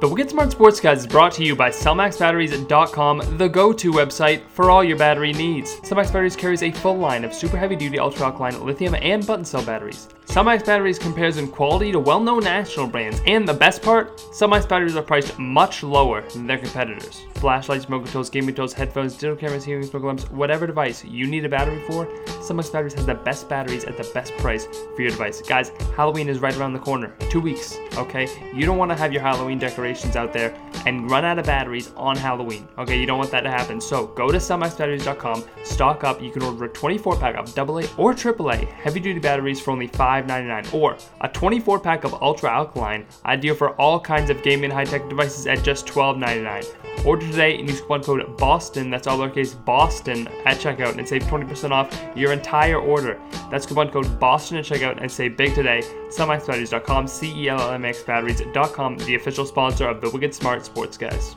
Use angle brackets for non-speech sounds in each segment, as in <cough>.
The Wicked Smart Sports Guys is brought to you by CellMaxBatteries.com, the go-to website for all your battery needs. CellMax Batteries carries a full line of super heavy-duty ultra-alkaline lithium and button cell batteries. Cellmax Batteries compares in quality to well-known national brands, and the best part, Cellmax batteries are priced much lower than their competitors. Flashlights, smoke tools, gaming tools, headphones, digital cameras, hearing smoke lamps, whatever device you need a battery for, Cellmax Batteries has the best batteries at the best price for your device. Guys, Halloween is right around the corner. Two weeks, okay? You don't want to have your Halloween decorations out there and run out of batteries on Halloween. Okay, you don't want that to happen. So go to cellmaxbatteries.com, stock up. You can order a 24 pack of AA or AAA heavy duty batteries for only 5 $5.99 or a 24 pack of Ultra Alkaline, ideal for all kinds of gaming high tech devices at just $12.99. Order today and use coupon code BOSTON, that's all lowercase Boston, at checkout and save 20% off your entire order. That's coupon code BOSTON at checkout and save big today. CellMaxBatteries.com, C E L L M X Batteries.com, the official sponsor of the Wicked Smart Sports Guys.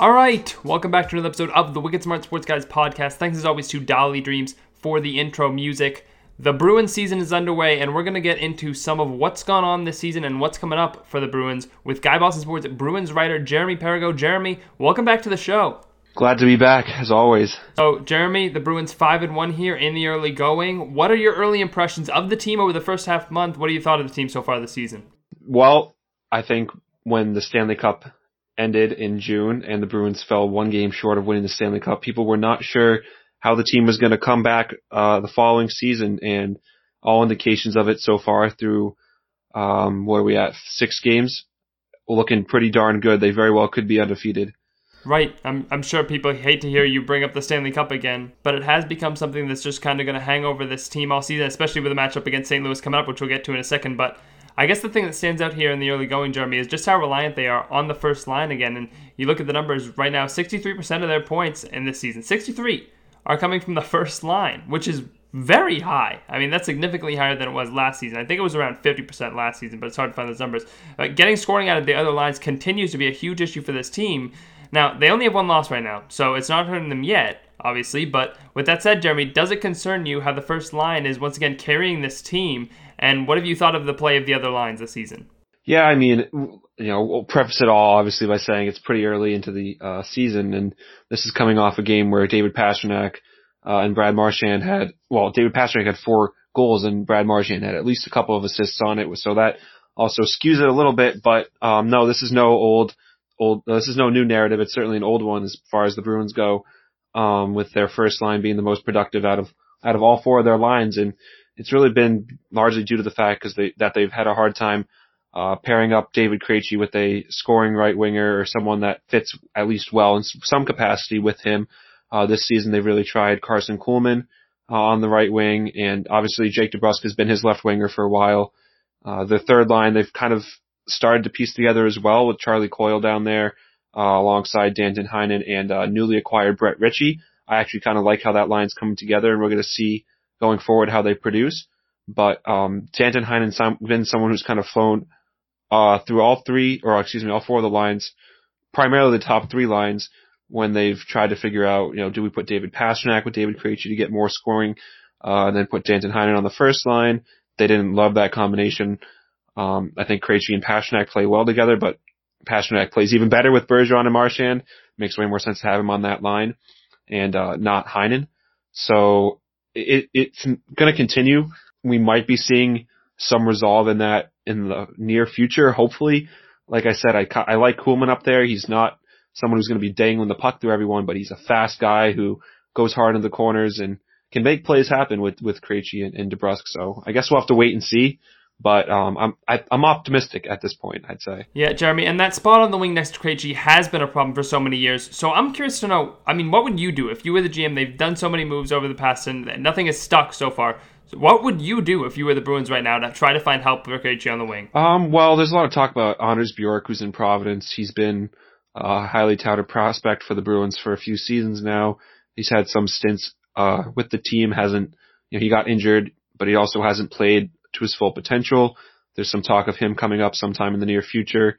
All right, welcome back to another episode of the Wicked Smart Sports Guys podcast. Thanks as always to Dolly Dreams for the intro music. The Bruins season is underway, and we're going to get into some of what's gone on this season and what's coming up for the Bruins with Guy Boston Sports Bruins writer Jeremy Perrigo. Jeremy, welcome back to the show. Glad to be back, as always. So, Jeremy, the Bruins five and one here in the early going. What are your early impressions of the team over the first half month? What have you thought of the team so far this season? Well, I think when the Stanley Cup ended in June and the Bruins fell one game short of winning the Stanley Cup. People were not sure how the team was going to come back uh, the following season, and all indications of it so far through um, what are we at six games, looking pretty darn good. They very well could be undefeated. Right. I'm, I'm sure people hate to hear you bring up the Stanley Cup again, but it has become something that's just kind of going to hang over this team all season, especially with the matchup against St. Louis coming up, which we'll get to in a second. But I guess the thing that stands out here in the early going, Jeremy, is just how reliant they are on the first line again. And you look at the numbers right now 63% of their points in this season, 63 are coming from the first line, which is very high. I mean, that's significantly higher than it was last season. I think it was around 50% last season, but it's hard to find those numbers. But getting scoring out of the other lines continues to be a huge issue for this team. Now, they only have one loss right now, so it's not hurting them yet, obviously. But with that said, Jeremy, does it concern you how the first line is once again carrying this team and what have you thought of the play of the other lines this season? Yeah, I mean, you know, we'll preface it all obviously by saying it's pretty early into the uh, season, and this is coming off a game where David Pastrnak uh, and Brad Marchand had, well, David Pastrnak had four goals, and Brad Marchand had at least a couple of assists on it, so that also skews it a little bit. But um, no, this is no old, old. This is no new narrative. It's certainly an old one as far as the Bruins go, um, with their first line being the most productive out of out of all four of their lines, and it's really been largely due to the fact because they, that they've had a hard time uh, pairing up David Krejci with a scoring right winger or someone that fits at least well in some capacity with him. Uh, this season they've really tried Karson Kuhlman uh, on the right wing, and obviously Jake DeBrusk has been his left winger for a while. Uh, the third line they've kind of started to piece together as well with Charlie Coyle down there uh, alongside Danton Heinen and uh, newly acquired Brett Ritchie. I actually kind of like how that line's coming together, and we're going to see going forward how they produce. But um, Danton Heinen's been someone who's kind of flown uh, through all three, or excuse me, all four of the lines, primarily the top three lines, when they've tried to figure out, you know, do we put David Pastrnak with David Krejci to get more scoring, uh, and then put Danton on the first line. They didn't love that combination. Um, I think Krejci and Pastrnak play well together, but Pastrnak plays even better with Bergeron and Marchand. Makes way more sense to have him on that line and uh, not Heinen. So it, it's going to continue. We might be seeing some resolve in that in the near future, hopefully. Like I said, I, I like Kuhlman up there. He's not someone who's going to be dangling the puck through everyone, but he's a fast guy who goes hard in the corners and can make plays happen with, with Krejci and, and DeBrusk. So I guess we'll have to wait and see. But um, I'm I, am i am optimistic at this point. I'd say. Yeah, Jeremy, and that spot on the wing next to Krejci has been a problem for so many years. So I'm curious to know. I mean, what would you do if you were the GM? They've done so many moves over the past, and nothing has stuck so far. So what would you do if you were the Bruins right now to try to find help for Krejci on the wing? Um, well, there's a lot of talk about Anders Bjork, who's in Providence. He's been a highly touted prospect for the Bruins for a few seasons now. He's had some stints uh, with the team. Hasn't you know he got injured, but he also hasn't played to his full potential. There's some talk of him coming up sometime in the near future.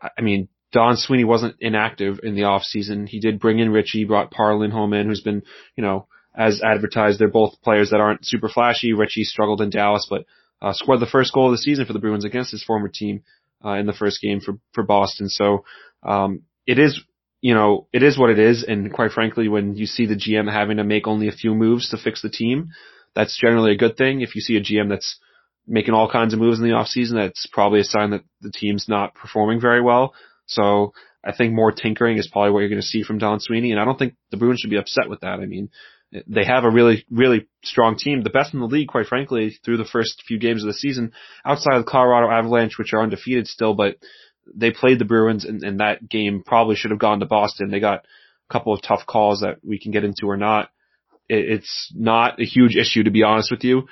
I mean, Don Sweeney wasn't inactive in the off season. He did bring in Ritchie, brought Par Lindholm in, who's been, you know, as advertised, they're both players that aren't super flashy. Ritchie struggled in Dallas, but uh, scored the first goal of the season for the Bruins against his former team uh, in the first game for for Boston. So um, it is you know it is what it is, and quite frankly, when you see the GM having to make only a few moves to fix the team, that's generally a good thing. If you see a GM that's making all kinds of moves in the off season, that's probably a sign that the team's not performing very well. So I think more tinkering is probably what you're going to see from Don Sweeney, and I don't think the Bruins should be upset with that. I mean, they have a really, really strong team, the best in the league, quite frankly, through the first few games of the season, outside of the Colorado Avalanche, which are undefeated still, but they played the Bruins, and, and that game probably should have gone to Boston. They got a couple of tough calls that we can get into or not. It, it's not a huge issue, to be honest with you.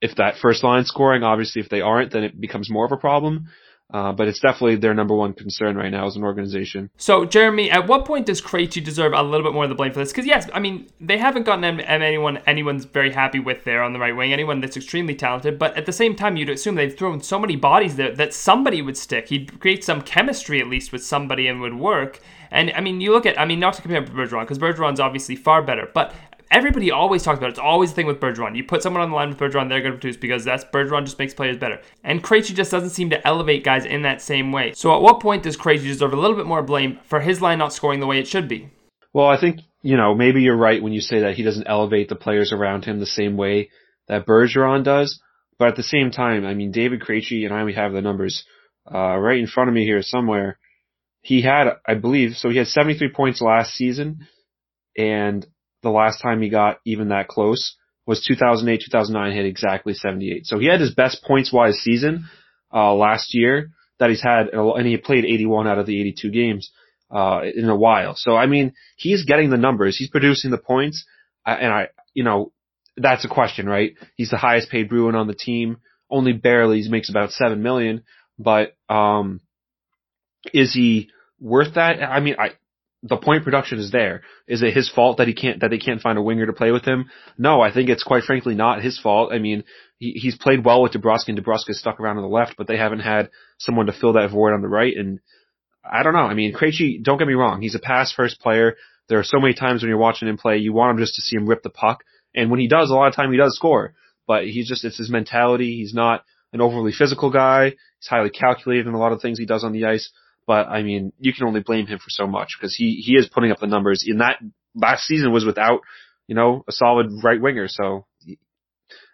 If that first line scoring, obviously, if they aren't, then it becomes more of a problem. Uh, but it's definitely their number one concern right now as an organization. So, Jeremy, at what point does Krejci deserve a little bit more of the blame for this? Because yes, I mean they haven't gotten anyone anyone's very happy with there on the right wing, anyone that's extremely talented. But at the same time, you'd assume they've thrown so many bodies there that somebody would stick. He'd create some chemistry at least with somebody and would work. And I mean, you look at, I mean, not to compare Bergeron, because Bergeron's obviously far better, but everybody always talks about it. It's always the thing with Bergeron. You put someone on the line with Bergeron, they're going to produce because that's Bergeron just makes players better. And Krejci just doesn't seem to elevate guys in that same way. So at what point does Krejci deserve a little bit more blame for his line not scoring the way it should be? Well, I think, you know, maybe you're right when you say that he doesn't elevate the players around him the same way that Bergeron does. But at the same time, I mean, David Krejci, and I we have the numbers uh, right in front of me here somewhere. He had, I believe, so he had 73 points last season, and the last time he got even that close was 2008, 2009 hit exactly 78. So he had his best points wise season, uh, last year that he's had, and he played 81 out of the 82 games, uh, in a while. So I mean, he's getting the numbers, he's producing the points, and I, you know, that's a question, right? He's the highest paid Bruin on the team, only barely, he makes about 7 million, but, um, is he worth that? I mean, I, the point production is there. Is it his fault that he can't that they can't find a winger to play with him? No, I think it's quite frankly not his fault. I mean, he, he's played well with DeBrusk and DeBrusk is stuck around on the left, but they haven't had someone to fill that void on the right. And I don't know. I mean, Krejci, don't get me wrong, he's a pass first player. There are so many times when you're watching him play, you want him just to see him rip the puck, and when he does, a lot of time he does score. But he's just it's his mentality. He's not an overly physical guy. He's highly calculated in a lot of things he does on the ice. But I mean, you can only blame him for so much because he he is putting up the numbers. In that last season was without you know a solid right winger. So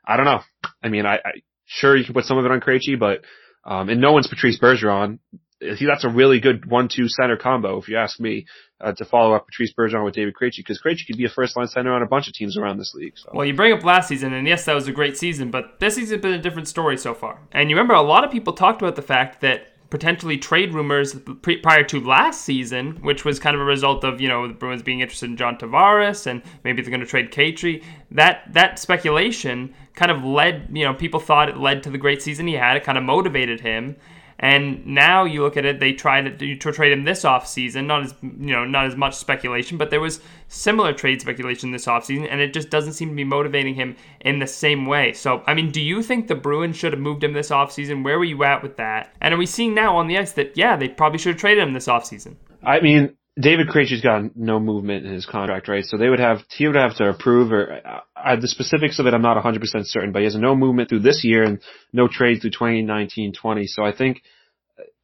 I don't know. I mean, I, I sure you can put some of it on Krejci, but um, and no one's Patrice Bergeron. He, that's a really good one-two center combo, if you ask me, uh, to follow up Patrice Bergeron with David Krejci, because Krejci could be a first-line center on a bunch of teams around this league. So. Well, you bring up last season, and yes, that was a great season, but this season's been a different story so far. And you remember, a lot of people talked about the fact that potentially trade rumors prior to last season, which was kind of a result of you know the Bruins being interested in John Tavares and maybe they're going to trade Krejci. That that speculation kind of led you know people thought it led to the great season he had. It kind of motivated him, and now you look at it, they tried to, to trade him this offseason. Not as you know, not as much speculation, but there was similar trade speculation this offseason, and it just doesn't seem to be motivating him in the same way. So, I mean, do you think the Bruins should have moved him this offseason? Where were you at with that? And are we seeing now on the ice that yeah, they probably should have traded him this offseason? I mean, David Krejci's got no movement in his contract, right? So they would have he would have to approve or uh, the specifics of it. I'm not 100 percent certain, but he has no movement through this year and no trade through 2019-20. So I think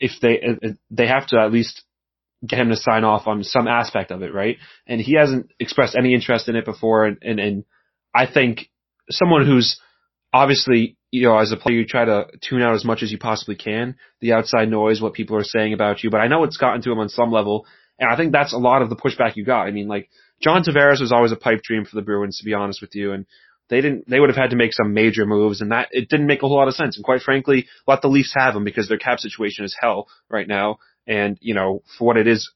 if they they have to at least get him to sign off on some aspect of it, right? And he hasn't expressed any interest in it before, and and, and I think someone who's obviously you know as a player you try to tune out as much as you possibly can the outside noise, what people are saying about you. But I know it's gotten to him on some level, and I think that's a lot of the pushback you got. I mean, like John Tavares was always a pipe dream for the Bruins, to be honest with you, and they didn't. They would have had to make some major moves, and that it didn't make a whole lot of sense. And quite frankly, let the Leafs have them because their cap situation is hell right now. And you know, for what it is,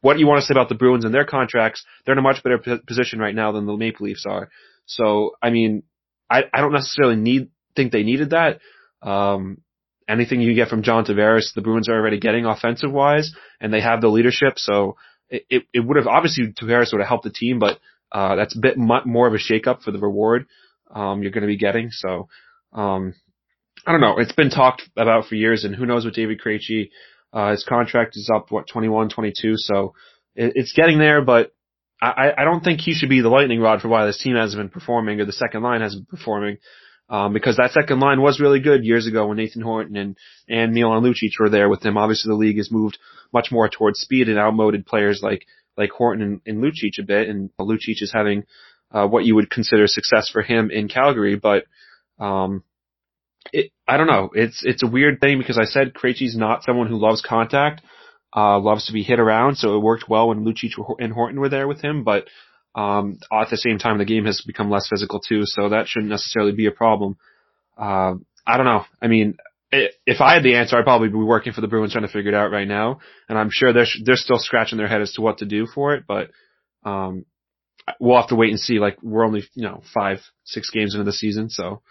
what you want to say about the Bruins and their contracts, they're in a much better position right now than the Maple Leafs are. So, I mean, I I don't necessarily need think they needed that. Um, anything you get from John Tavares, the Bruins are already getting offensive wise, and they have the leadership. So it it, it would have obviously Tavares would have helped the team, but uh, that's a bit more of a shakeup for the reward um, you're going to be getting. So um, I don't know. It's been talked about for years, and who knows what David Krejci. Uh, his contract is up what 21, 22, so it, it's getting there. But I, I don't think he should be the lightning rod for why this team hasn't been performing or the second line hasn't been performing. Um, because that second line was really good years ago when Nathan Horton and, and Milan Lucic were there with him. Obviously the league has moved much more towards speed and outmoded players like, like Horton and, and Lucic a bit, and Lucic is having, uh, what you would consider success for him in Calgary, but, um, it, I don't know. It's, it's a weird thing because I said Krejci's not someone who loves contact, uh, loves to be hit around, so it worked well when Lucic and Horton were there with him, but, um, at the same time, the game has become less physical too, so that shouldn't necessarily be a problem. Uh, I don't know. I mean, if I had the answer, I'd probably be working for the Bruins trying to figure it out right now, and I'm sure they're they're still scratching their head as to what to do for it. But um, we'll have to wait and see. Like we're only you know five six games into the season, so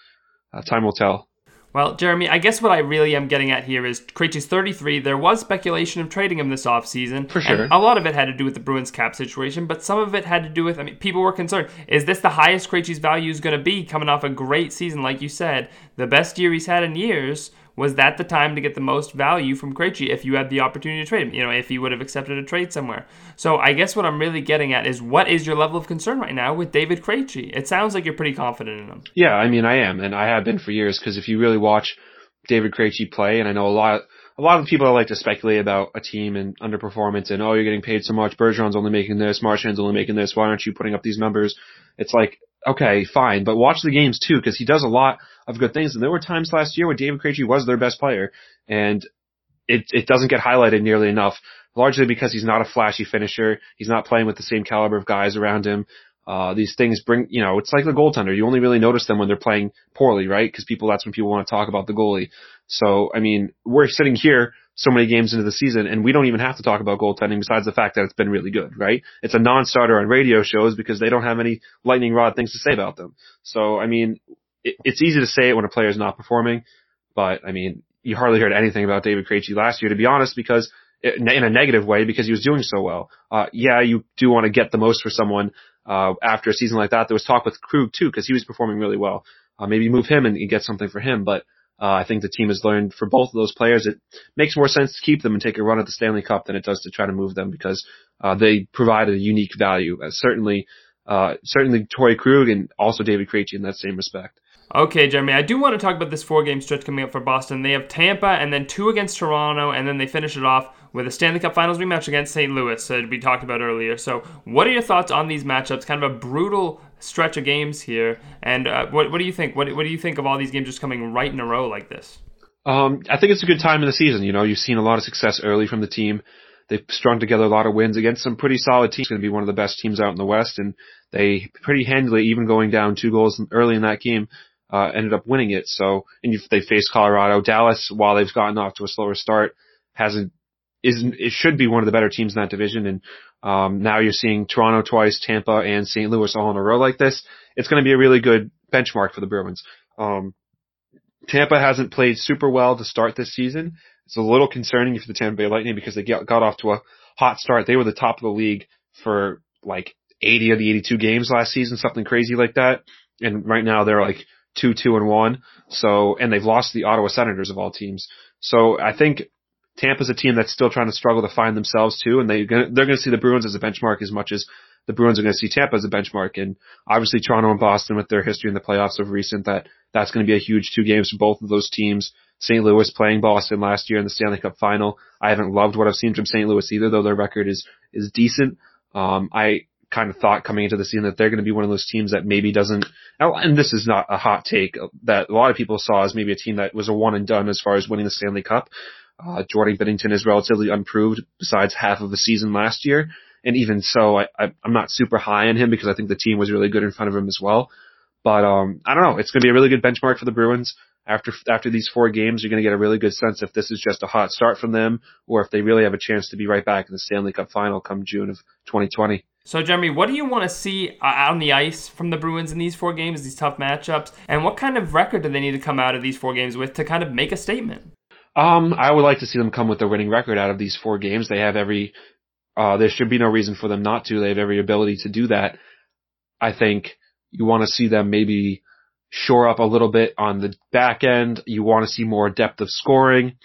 uh, time will tell. Well, Jeremy, I guess what I really am getting at here is Krejci's 33. There was speculation of trading him this offseason. For sure. A lot of it had to do with the Bruins cap situation, but some of it had to do with, I mean, people were concerned. Is this the highest Krejci's value is going to be coming off a great season, like you said? The best year he's had in years was that the time to get the most value from Krejci if you had the opportunity to trade him? You know, if he would have accepted a trade somewhere. So I guess what I'm really getting at is what is your level of concern right now with David Krejci? It sounds like you're pretty confident in him. Yeah, I mean, I am, and I have been for years because if you really watch David Krejci play, and I know a lot. A lot of people like to speculate about a team and underperformance and oh you're getting paid so much, Bergeron's only making this, Marchand's only making this, why aren't you putting up these numbers? It's like okay, fine, but watch the games too because he does a lot of good things. And there were times last year where David Krejci was their best player, and it it doesn't get highlighted nearly enough. Largely because he's not a flashy finisher. He's not playing with the same caliber of guys around him. Uh, these things bring, you know, it's like the goaltender. You only really notice them when they're playing poorly, right? Because people, that's when people want to talk about the goalie. So, I mean, we're sitting here so many games into the season and we don't even have to talk about goaltending besides the fact that it's been really good, right? It's a non-starter on radio shows because they don't have any lightning rod things to say about them. So, I mean, it, it's easy to say it when a player is not performing, but I mean, you hardly heard anything about David Krejci last year, to be honest, because in a negative way, because he was doing so well. Uh, yeah, you do want to get the most for someone, uh, after a season like that. There was talk with Krug too, because he was performing really well. Uh, maybe move him and, and get something for him, but, uh, I think the team has learned for both of those players, it makes more sense to keep them and take a run at the Stanley Cup than it does to try to move them because, uh, they provide a unique value. Uh, certainly, uh, certainly Torey Krug and also David Krejci in that same respect. Okay, Jeremy, I do want to talk about this four game stretch coming up for Boston. They have Tampa and then two against Toronto, and then they finish it off with a Stanley Cup Finals rematch against St. Louis that we talked about earlier. So, what are your thoughts on these matchups? Kind of a brutal stretch of games here, and uh, what, what do you think? What, what do you think of all these games just coming right in a row like this? Um, I think it's a good time in the season. You know, you've seen a lot of success early from the team. They've strung together a lot of wins against some pretty solid teams. Going to be one of the best teams out in the West, and they pretty handily, even going down two goals early in that game, uh, ended up winning it. So, and they faced Colorado. Dallas, while they've gotten off to a slower start, hasn't, isn't, it should be one of the better teams in that division. And, um, now you're seeing Toronto twice, Tampa and St. Louis all in a row like this. It's going to be a really good benchmark for the Bruins. Um, Tampa hasn't played super well to start this season. It's a little concerning for the Tampa Bay Lightning because they got off to a hot start. They were the top of the league for like 80 of the 82 games last season, something crazy like that. And right now they're like two, two, and one. So, and they've lost the Ottawa Senators of all teams. So I think Tampa's a team that's still trying to struggle to find themselves too, and they they're going to see the Bruins as a benchmark as much as the Bruins are going to see Tampa as a benchmark. And obviously Toronto and Boston with their history in the playoffs of recent, that that's going to be a huge two games for both of those teams. St. Louis playing Boston last year in the Stanley Cup final. I haven't loved what I've seen from St. Louis either, though their record is is decent. Um, I kind of thought coming into the season that they're going to be one of those teams that maybe doesn't, and this is not a hot take, that a lot of people saw as maybe a team that was a one and done as far as winning the Stanley Cup. Uh, Jordan Binnington is relatively unproved besides half of the season last year. And even so, I, I, I'm not super high on him because I think the team was really good in front of him as well. But, um, I don't know. It's going to be a really good benchmark for the Bruins after after these four games, you're going to get a really good sense if this is just a hot start from them or if they really have a chance to be right back in the Stanley Cup final come June of 2020. So, Jeremy, what do you want to see uh, on the ice from the Bruins in these four games, these tough matchups, and what kind of record do they need to come out of these four games with to kind of make a statement? Um, I would like to see them come with a winning record out of these four games. They have every, uh, there should be no reason for them not to. They have every ability to do that. I think you want to see them maybe shore up a little bit on the back end. You want to see more depth of scoring.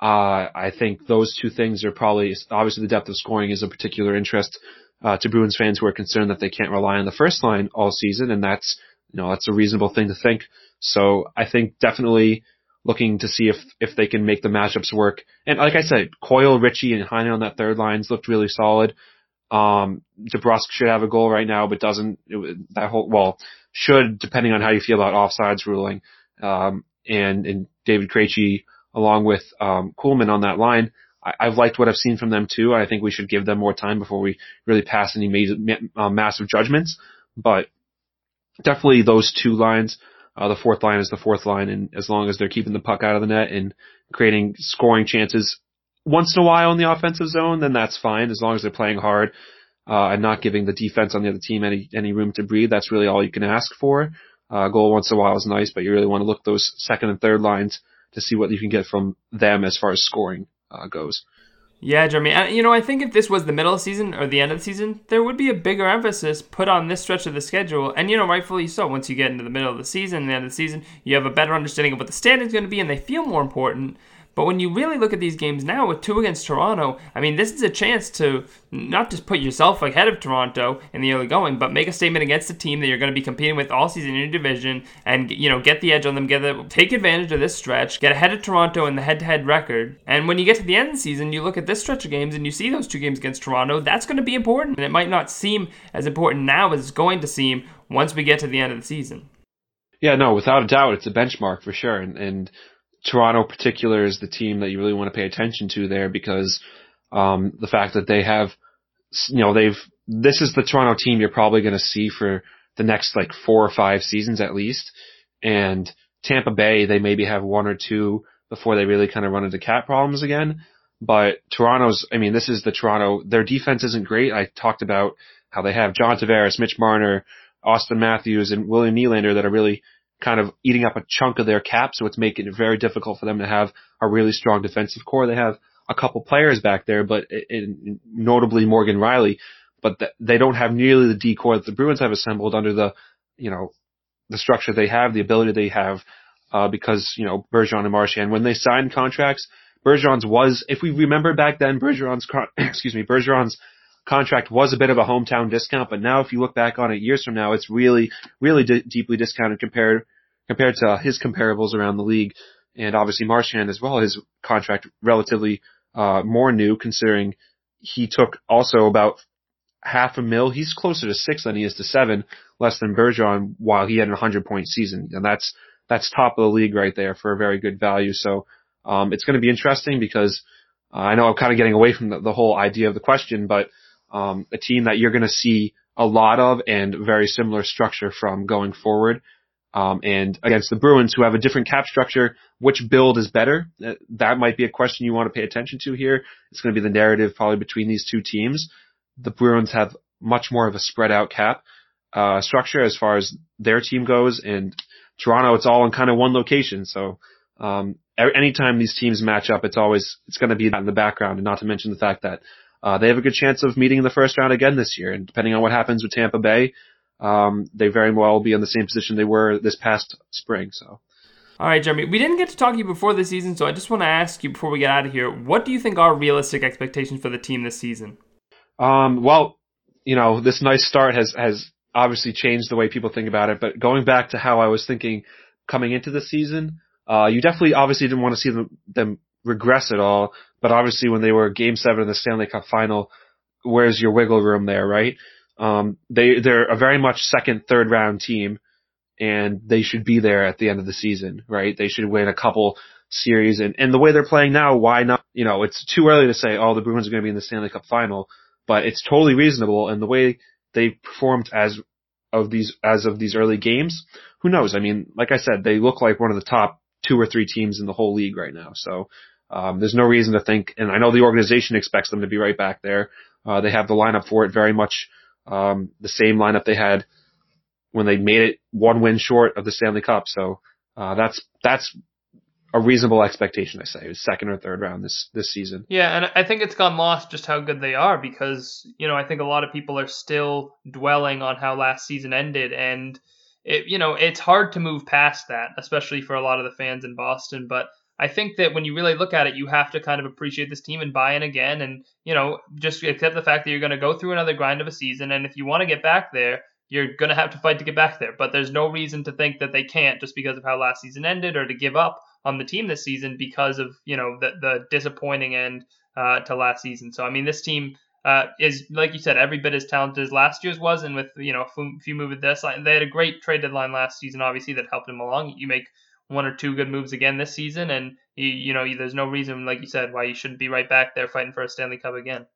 Uh, I think those two things are probably, obviously the depth of scoring is a particular interest, uh, to Bruins fans who are concerned that they can't rely on the first line all season, and that's, you know, that's a reasonable thing to think. So I think definitely looking to see if if they can make the matchups work. And like I said, Coyle, Ritchie, and Heinen on that third lines looked really solid. Um, DeBrusk should have a goal right now, but doesn't. It, that whole well should depending on how you feel about offsides ruling. Um, and and David Krejci along with um, Kuhlman on that line. I, I've liked what I've seen from them too. I think we should give them more time before we really pass any major, uh, massive judgments. But definitely those two lines. Uh, the fourth line is the fourth line, and as long as they're keeping the puck out of the net and creating scoring chances once in a while in the offensive zone, then that's fine as long as they're playing hard uh, and not giving the defense on the other team any any room to breathe. That's really all you can ask for. Uh, goal once in a while is nice, but you really want to look those second and third lines to see what you can get from them as far as scoring uh, goes. Yeah, Jeremy. You know, I think if this was the middle of the season or the end of the season, there would be a bigger emphasis put on this stretch of the schedule. And, you know, rightfully so. Once you get into the middle of the season and the end of the season, you have a better understanding of what the standing's going to be and they feel more important. But when you really look at these games now with two against Toronto, I mean, this is a chance to not just put yourself ahead of Toronto in the early going, but make a statement against a team that you're going to be competing with all season in your division, and you know get the edge on them, get the, take advantage of this stretch, get ahead of Toronto in the head-to-head record. And when you get to the end of the season, you look at this stretch of games and you see those two games against Toronto. That's going to be important, and it might not seem as important now as it's going to seem once we get to the end of the season. Yeah, no, without a doubt, it's a benchmark for sure, and, and Toronto particular is the team that you really want to pay attention to there because um, the fact that they have, you know, they've this is the Toronto team you're probably going to see for the next like four or five seasons at least, and Tampa Bay they maybe have one or two before they really kind of run into cap problems again. But Toronto's, I mean, this is the Toronto. Their defense isn't great. I talked about how they have John Tavares, Mitch Marner, Auston Matthews, and William Nylander that are really kind of eating up a chunk of their cap, so it's making it very difficult for them to have a really strong defensive core. They have a couple players back there, but in, notably Morgan Rielly, but they don't have nearly the D core that the Bruins have assembled under the, you know, the structure they have, the ability they have, uh, because, you know, Bergeron and Marchand, when they signed contracts, Bergeron's was, if we remember back then, Bergeron's, <coughs> excuse me, Bergeron's contract was a bit of a hometown discount, but now if you look back on it years from now, it's really, really d- deeply discounted compared compared to his comparables around the league. And obviously Marchand as well, his contract relatively uh, more new considering he took also about half a mil. He's closer to six than he is to seven, less than Bergeron while he had a hundred point season. And that's, that's top of the league right there for a very good value. So, um, it's going to be interesting because uh, I know I'm kind of getting away from the, the whole idea of the question, but um, a team that you're going to see a lot of and very similar structure from going forward. Um, and against the Bruins, who have a different cap structure, which build is better? That might be a question you want to pay attention to here. It's going to be the narrative probably between these two teams. The Bruins have much more of a spread out cap uh, structure as far as their team goes, and Toronto, it's all in kind of one location. So um, anytime these teams match up, it's always it's going to be in the background, and not to mention the fact that uh, they have a good chance of meeting in the first round again this year. And depending on what happens with Tampa Bay, um, they very well be in the same position they were this past spring. So. All right, Jeremy. We didn't get to talk to you before the season, so I just want to ask you before we get out of here, what do you think are realistic expectations for the team this season? Um, well, you know, this nice start has has obviously changed the way people think about it. But going back to how I was thinking coming into the season, uh, you definitely obviously didn't want to see them, them regress at all. But obviously, when they were Game Seven in the Stanley Cup Final, where's your wiggle room there, right? Um, they they're a very much second, third round team, and they should be there at the end of the season, right? They should win a couple series, and and the way they're playing now, why not? You know, it's too early to say, oh, the Bruins are going to be in the Stanley Cup Final, but it's totally reasonable, and the way they performed as of these as of these early games, who knows? I mean, like I said, they look like one of the top two or three teams in the whole league right now. So um, there's no reason to think, and I know the organization expects them to be right back there. Uh, they have the lineup for it very much um, the same lineup they had when they made it one win short of the Stanley Cup. So uh, that's that's a reasonable expectation, I say, second or third round this this season. Yeah, and I think it's gone lost just how good they are because you know I think a lot of people are still dwelling on how last season ended, and it you know it's hard to move past that, especially for a lot of the fans in Boston. But I think that when you really look at it, you have to kind of appreciate this team and buy in again, and you know just accept the fact that you're going to go through another grind of a season, and if you want to get back there, you're going to have to fight to get back there. But there's no reason to think that they can't just because of how last season ended or to give up on the team this season because of, you know, the, the disappointing end uh, to last season. So, I mean, this team uh, is, like you said, every bit as talented as last year's was. And with, you know, if you move with this, they had a great trade deadline last season, obviously, that helped them along. You make one or two good moves again this season, and you, you know, there's no reason, like you said, why you shouldn't be right back there fighting for a Stanley Cup again.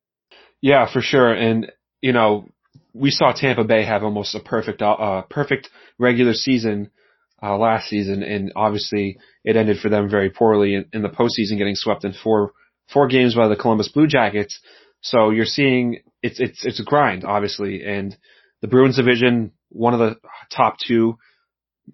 Yeah, for sure. And, you know, we saw Tampa Bay have almost a perfect, uh, perfect regular season uh, last season, and obviously it ended for them very poorly in, in the postseason, getting swept in four four games by the Columbus Blue Jackets. So you're seeing it's it's it's a grind, obviously, and the Bruins division, one of the top two,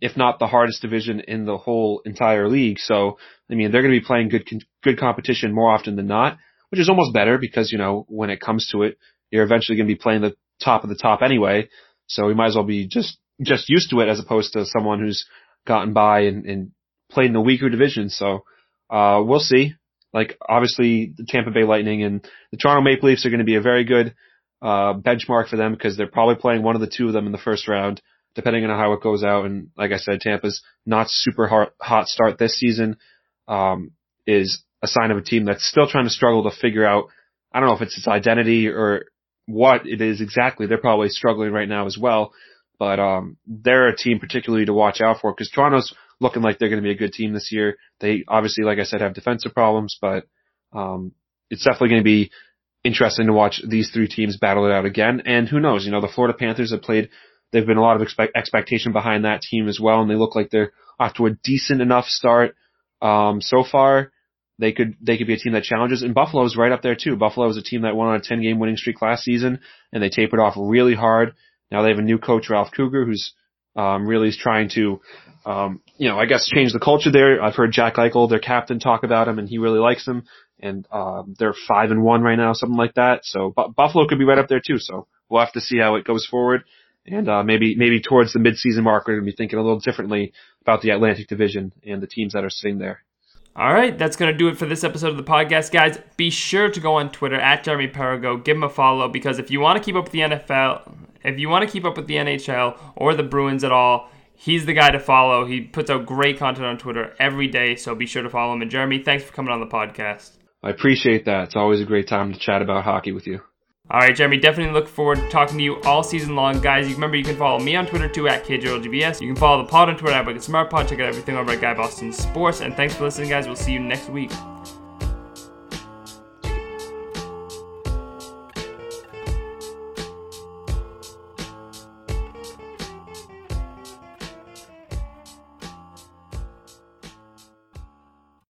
if not the hardest division in the whole entire league. So I mean, they're going to be playing good good competition more often than not, which is almost better because you know when it comes to it, you're eventually going to be playing the top of the top anyway. So we might as well be just just used to it as opposed to someone who's gotten by and, and played in the weaker division. So uh, we'll see. Like obviously the Tampa Bay Lightning and the Toronto Maple Leafs are going to be a very good uh, benchmark for them because they're probably playing one of the two of them in the first round, depending on how it goes out. And like I said, Tampa's not super hot, start this season um, is a sign of a team that's still trying to struggle to figure out. I don't know if it's its identity or what it is exactly. They're probably struggling right now as well. But um, they're a team particularly to watch out for because Toronto's looking like they're going to be a good team this year. They obviously, like I said, have defensive problems, but um, it's definitely going to be interesting to watch these three teams battle it out again. And who knows? You know, the Florida Panthers have played. They've been a lot of expect, expectation behind that team as well, and they look like they're off to a decent enough start um, so far. They could they could be a team that challenges, and Buffalo's right up there too. Buffalo is a team that went on a 10 game winning streak last season, and they tapered off really hard. Now they have a new coach, Ralph Krueger, who's um, really is trying to, um, you know, I guess change the culture there. I've heard Jack Eichel, their captain, talk about him, and he really likes him. And um, they're five and one right now, something like that. So B- Buffalo could be right up there too. So we'll have to see how it goes forward. And uh, maybe maybe towards the midseason mark, we're going to be thinking a little differently about the Atlantic Division and the teams that are sitting there. All right, that's going to do it for this episode of the podcast, guys. Be sure to go on Twitter at Jeremy Perrigo, give him a follow because if you want to keep up with the NFL, if you want to keep up with the NHL or the Bruins at all, he's the guy to follow. He puts out great content on Twitter every day, so be sure to follow him. And Jeremy, thanks for coming on the podcast. I appreciate that. It's always a great time to chat about hockey with you. All right, Jeremy, definitely look forward to talking to you all season long. Guys, you remember you can follow me on Twitter too at KJLGBS. You can follow the pod on Twitter at Smart Pod. Check out everything over at Guy Boston Sports. And thanks for listening, guys. We'll see you next week.